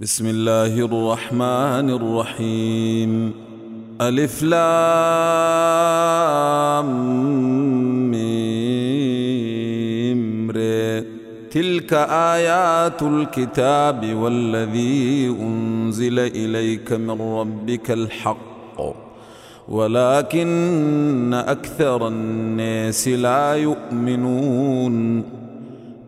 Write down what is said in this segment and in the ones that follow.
بسم الله الرحمن الرحيم. ألف لام ميم تلك آيات الكتاب والذي أنزل إليك من ربك الحق. ولكن أكثر الناس لا يؤمنون.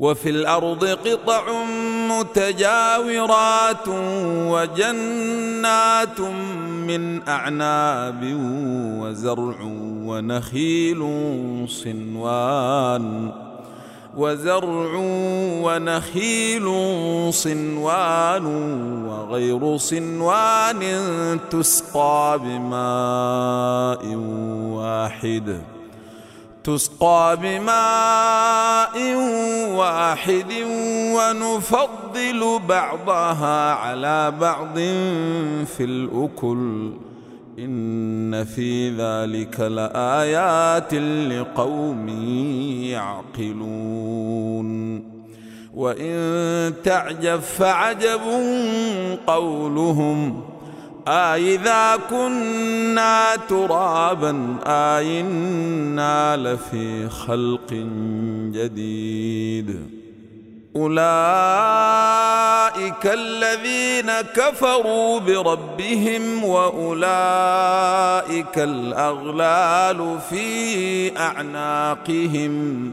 وفي الأرض قطع متجاورات وجنات من أعناب وزرع ونخيل صنوان وزرع ونخيل صنوان وغير صنوان تسقى بماء واحد. تسقى بماء واحد ونفضل بعضها على بعض في الأكل. إن في ذلك لآيات لقوم يعقلون. وإن تعجب فعجب قولهم أإذا كنا ترابا أإنا لفي خلق جديد. أولئك الذين كفروا بربهم وأولئك الأغلال في أعناقهم.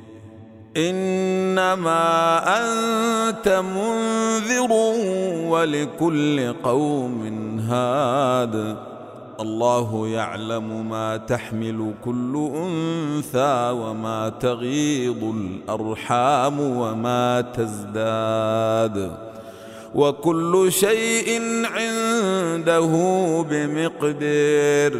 إنما أنت منذر ولكل قوم هاد. الله يعلم ما تحمل كل أنثى وما تغيض الأرحام وما تزداد. وكل شيء عنده بمقدر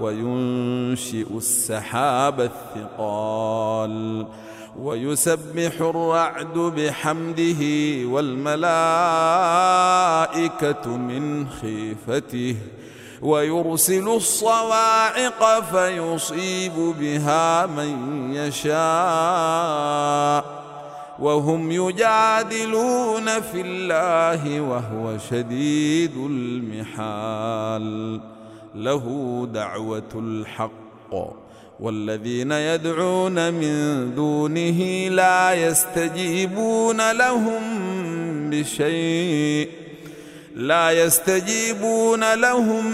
وينشئ السحاب الثقال ويسبح الرعد بحمده والملائكة من خيفته ويرسل الصواعق فيصيب بها من يشاء وهم يجادلون في الله وهو شديد المحال له دعوة الحق. والذين يدعون من دونه لا يستجيبون لهم بشيء لا يستجيبون لهم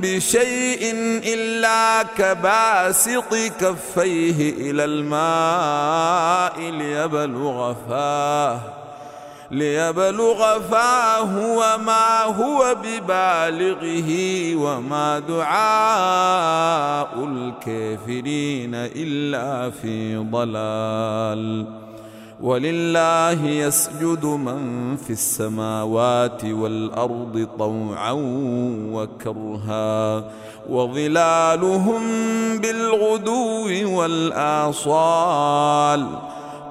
بشيء إلا كباسط كفيه إلى الماء ليبلغ فاه. ليبلغ فاه وما هو ببالغه وما دعاء الكافرين إلا في ضلال. ولله يسجد من في السماوات والأرض طوعا وكرها. وظلالهم بالغدو والآصال.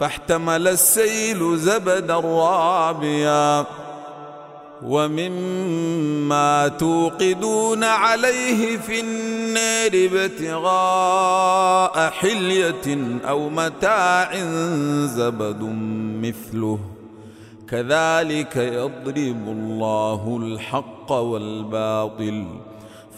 فاحتمل السيل زبدا رابيا ومما توقدون عليه في النار ابتغاء حلية أو متاع زبد مثله. كذلك يضرب الله الحق والباطل.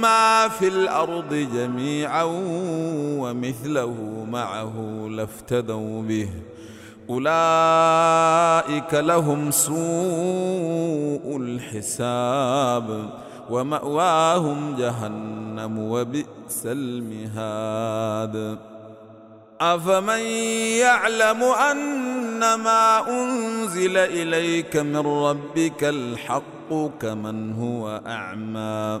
ما في الأرض جميعا ومثله معه لافتدوا به. أولئك لهم سوء الحساب ومأواهم جهنم وبئس المهاد. أفمن يعلم أن ما أنزل إليك من ربك الحق كمن هو أعمى؟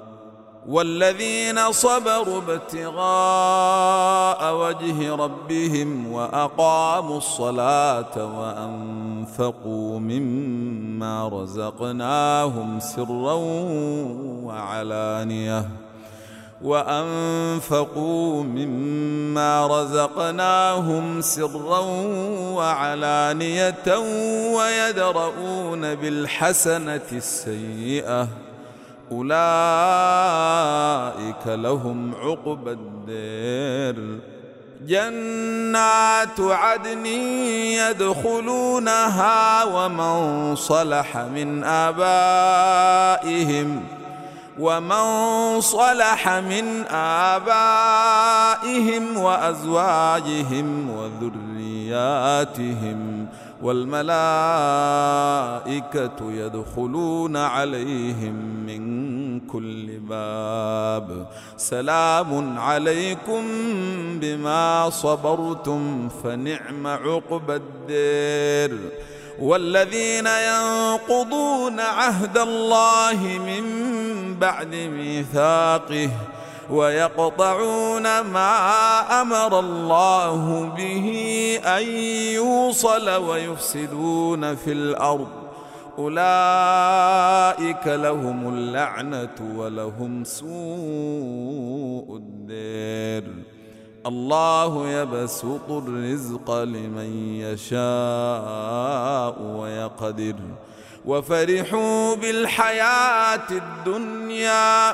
والذين صبروا ابتغاء وجه ربهم وأقاموا الصلاة وأنفقوا مما رزقناهم سرا وعلانية وأنفقوا مما رزقناهم سرا وعلانية ويدرؤون بالحسنة السيئة أولئك لهم عقبى الدير. جنات عدن يدخلونها ومن صلح من آبائهم ومن صلح من آبائهم وأزواجهم وذرياتهم. والملائكة يدخلون عليهم من كل باب. سلام عليكم بما صبرتم فنعم عقبى الدير. والذين ينقضون عهد الله من بعد ميثاقه ويقطعون ما أمر الله به أن يوصل ويفسدون في الأرض. أولئك لهم اللعنة ولهم سوء الدير. الله يبسط الرزق لمن يشاء ويقدر. وفرحوا بالحياة الدنيا.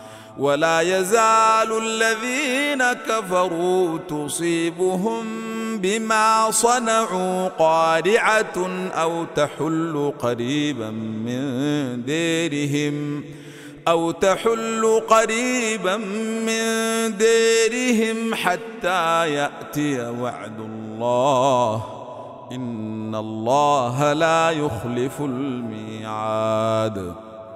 ولا يزال الذين كفروا تصيبهم بما صنعوا قارعة أو تحل قريبا من ديرهم أو تحل قريبا من ديرهم حتى يأتي وعد الله. إن الله لا يخلف الميعاد.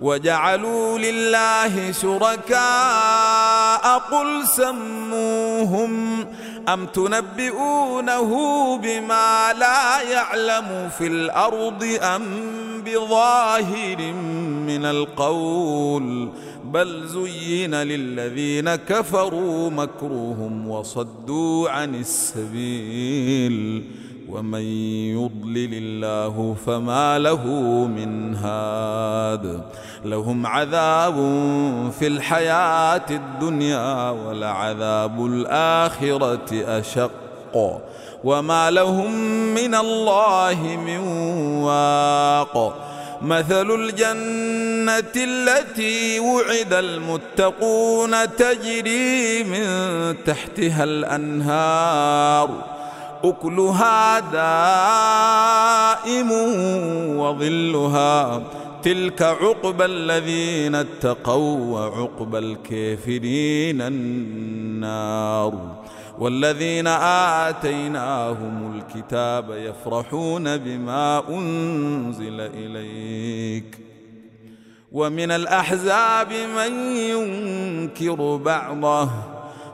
وجعلوا لله شركاء قل سموهم أم تنبئونه بما لا يعلم في الأرض أم بظاهر من القول بل زين للذين كفروا مكرهم وصدوا عن السبيل ومن يضلل الله فما له من هاد. لهم عذاب في الحياة الدنيا ولعذاب الآخرة أشق. وما لهم من الله من واق. مثل الجنة التي وعد المتقون تجري من تحتها الأنهار. أكلها دائم وظلها. تلك عقبى الذين اتقوا وعقبى الكافرين النار. والذين آتيناهم الكتاب يفرحون بما أنزل إليك. ومن الأحزاب من ينكر بعضه.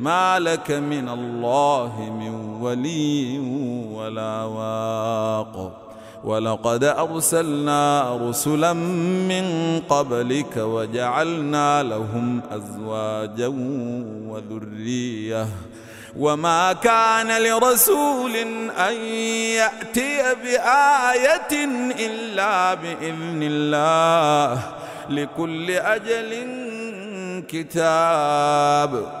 ما لك من الله من ولي ولا واق. ولقد أرسلنا رسلا من قبلك وجعلنا لهم أزواجا وذرية. وما كان لرسول أن يأتي بآية إلا بإذن الله لكل أجل كتاب.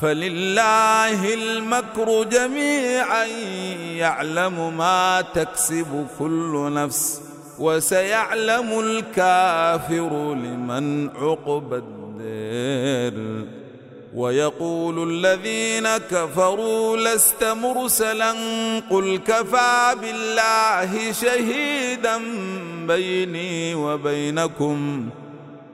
فلله المكر جميعا يعلم ما تكسب كل نفس وسيعلم الكافر لمن عقب الدير. ويقول الذين كفروا لست مرسلا قل كفى بالله شهيدا بيني وبينكم.